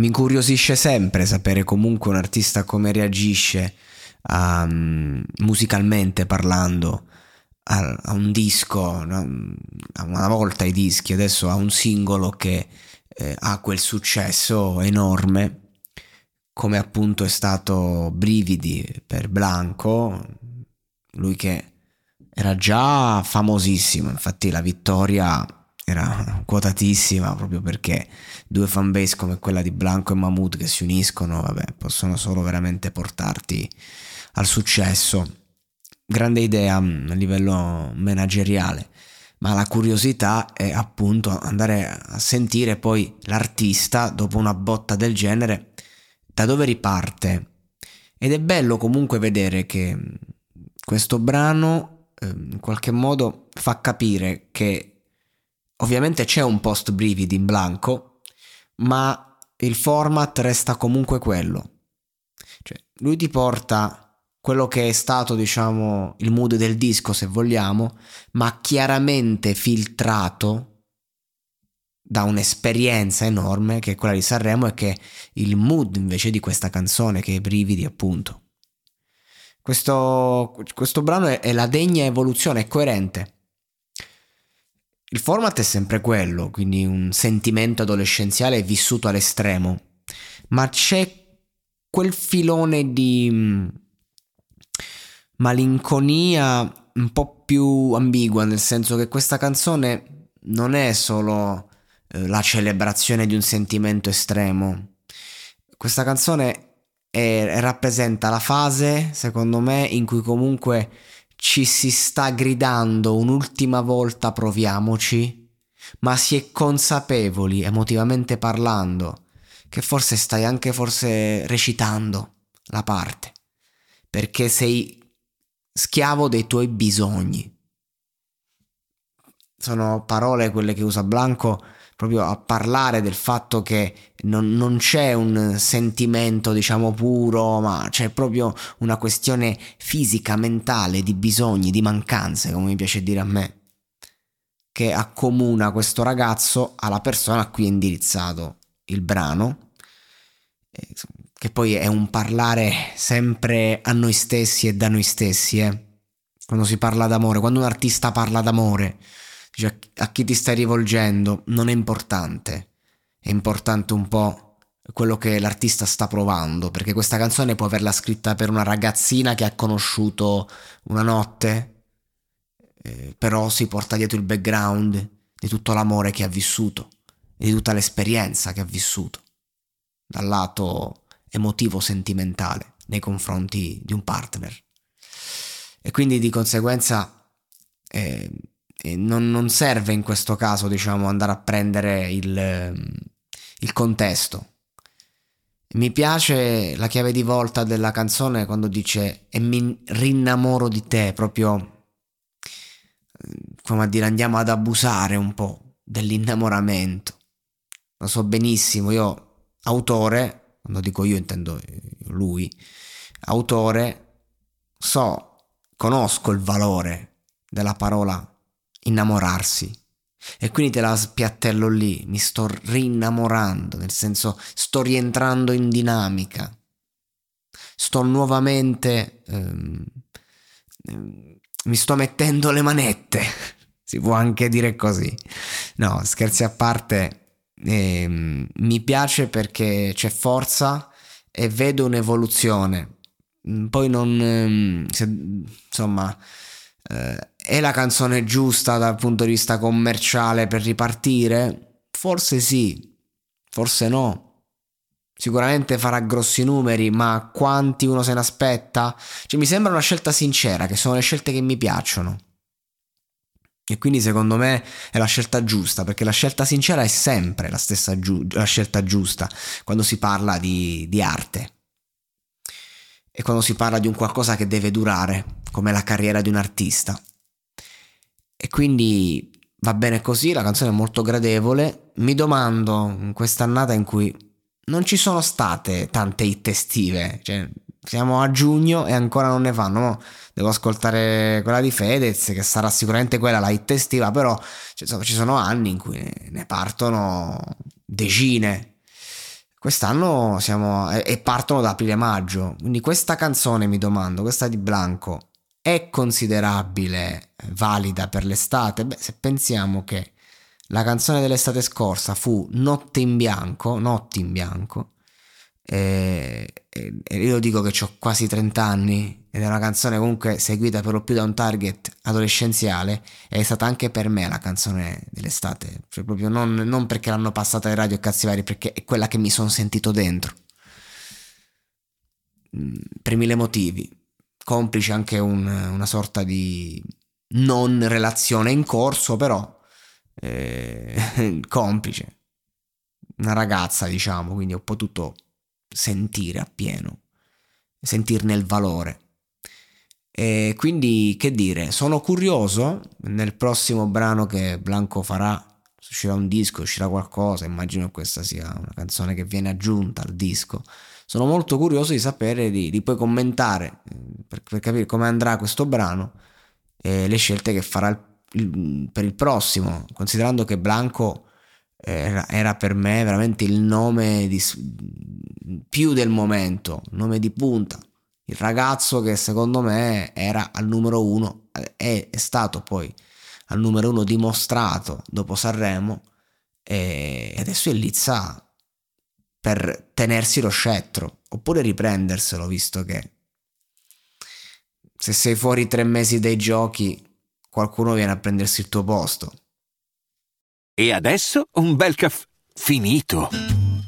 Mi incuriosisce sempre sapere comunque un artista come reagisce um, musicalmente parlando a, a un disco, no? una volta i dischi, adesso a un singolo che eh, ha quel successo enorme come appunto è stato Brividi per Blanco, lui che era già famosissimo, infatti la vittoria era quotatissima proprio perché due fanbase come quella di Blanco e Mahmood che si uniscono, vabbè, possono solo veramente portarti al successo. Grande idea mm, a livello manageriale, ma la curiosità è appunto andare a sentire poi l'artista dopo una botta del genere da dove riparte. Ed è bello comunque vedere che mm, questo brano Ehm, in qualche modo fa capire che ovviamente c'è un post brividi in blanco, ma il format resta comunque quello. Cioè, lui ti porta quello che è stato, diciamo, il mood del disco, se vogliamo, ma chiaramente filtrato da un'esperienza enorme che è quella di Sanremo e che è il mood invece di questa canzone, che è brividi, appunto. Questo, questo brano è, è la degna evoluzione, è coerente. Il format è sempre quello, quindi un sentimento adolescenziale vissuto all'estremo, ma c'è quel filone di mm, malinconia un po' più ambigua, nel senso che questa canzone non è solo eh, la celebrazione di un sentimento estremo. Questa canzone e rappresenta la fase, secondo me, in cui comunque ci si sta gridando un'ultima volta proviamoci, ma si è consapevoli, emotivamente parlando, che forse stai anche forse recitando la parte, perché sei schiavo dei tuoi bisogni. Sono parole quelle che usa Blanco proprio a parlare del fatto che non, non, c'è un sentimento, diciamo, puro, ma c'è proprio una questione fisica, mentale, di bisogni, di mancanze, come mi piace dire a me, che accomuna questo ragazzo alla persona a cui è indirizzato il brano, eh, che poi è un parlare sempre a noi stessi e da noi stessi, eh. Quando si parla d'amore, quando un artista parla d'amore, cioè, a chi ti stai rivolgendo non è importante, è importante un po' quello che l'artista sta provando, perché questa canzone può averla scritta per una ragazzina che ha conosciuto una notte, eh, però si porta dietro il background di tutto l'amore che ha vissuto e di tutta l'esperienza che ha vissuto dal lato emotivo sentimentale nei confronti di un partner. E quindi di conseguenza eh, non, non, serve in questo caso, diciamo, andare a prendere il, il contesto. Mi piace la chiave di volta della canzone quando dice e mi rinnamoro di te, proprio ehm, come a dire andiamo ad abusare un po' dell'innamoramento. Lo so benissimo, io autore, quando dico io intendo lui, autore, so, conosco il valore della parola innamorarsi. E quindi te la spiattello lì, mi sto rinnamorando, nel senso sto rientrando in dinamica, sto nuovamente, ehm, ehm, mi sto mettendo le manette, si può anche dire così. No, scherzi a parte, ehm, mi piace perché c'è forza e vedo un'evoluzione. Poi non, ehm, se, insomma, eh, è la canzone giusta dal punto di vista commerciale per ripartire? Forse sì, forse no. Sicuramente farà grossi numeri, ma quanti uno se ne aspetta? Cioè, mi sembra una scelta sincera, che sono le scelte che mi piacciono. E quindi secondo me è la scelta giusta, perché la scelta sincera è sempre la stessa giu- la scelta giusta quando si parla di, di arte. E quando si parla di un qualcosa che deve durare, come la carriera di un artista. E quindi va bene così, la canzone è molto gradevole. Mi domando, in quest'annata in cui non ci sono state tante hit estive, cioè siamo a giugno e ancora non ne fanno. Devo ascoltare quella di Fedez, che sarà sicuramente quella la hit estiva, però cioè, ci sono anni in cui ne partono decine. Quest'anno siamo e partono da aprile-maggio. Quindi questa canzone mi domando, questa di Blanco, è considerabile valida per l'estate? Beh, se pensiamo che la canzone dell'estate scorsa fu Notte in bianco, Notti in bianco, e, e, e io dico che ho quasi 30 anni ed è una canzone comunque seguita per lo più da un target adolescenziale è stata anche per me la canzone dell'estate, cioè proprio non, non perché l'hanno passata ai radio cazzi vari, perché è quella che mi sono sentito dentro. Mm, per mille motivi complice anche un, una sorta di non relazione in corso, però eh, complice. Una ragazza, diciamo, quindi ho potuto sentire appieno, sentirne il valore. E quindi, che dire, sono curioso nel prossimo brano che Blanco farà. Uscirà un disco, uscirà qualcosa. Immagino questa sia una canzone che viene aggiunta al disco sono molto curioso di sapere, di, di poi commentare eh, per, per, capire come andrà questo brano e le scelte che farà il, il, per il prossimo, considerando che Blanco era, era, per me veramente il nome di, più del momento, nome di punta, il ragazzo che secondo me era al numero uno, è, è stato poi al numero uno dimostrato dopo Sanremo e adesso è Lizza per tenersi lo scettro, oppure riprenderselo, visto che se sei fuori tre mesi dai giochi, qualcuno viene a prendersi il tuo posto. E adesso un bel caffè finito.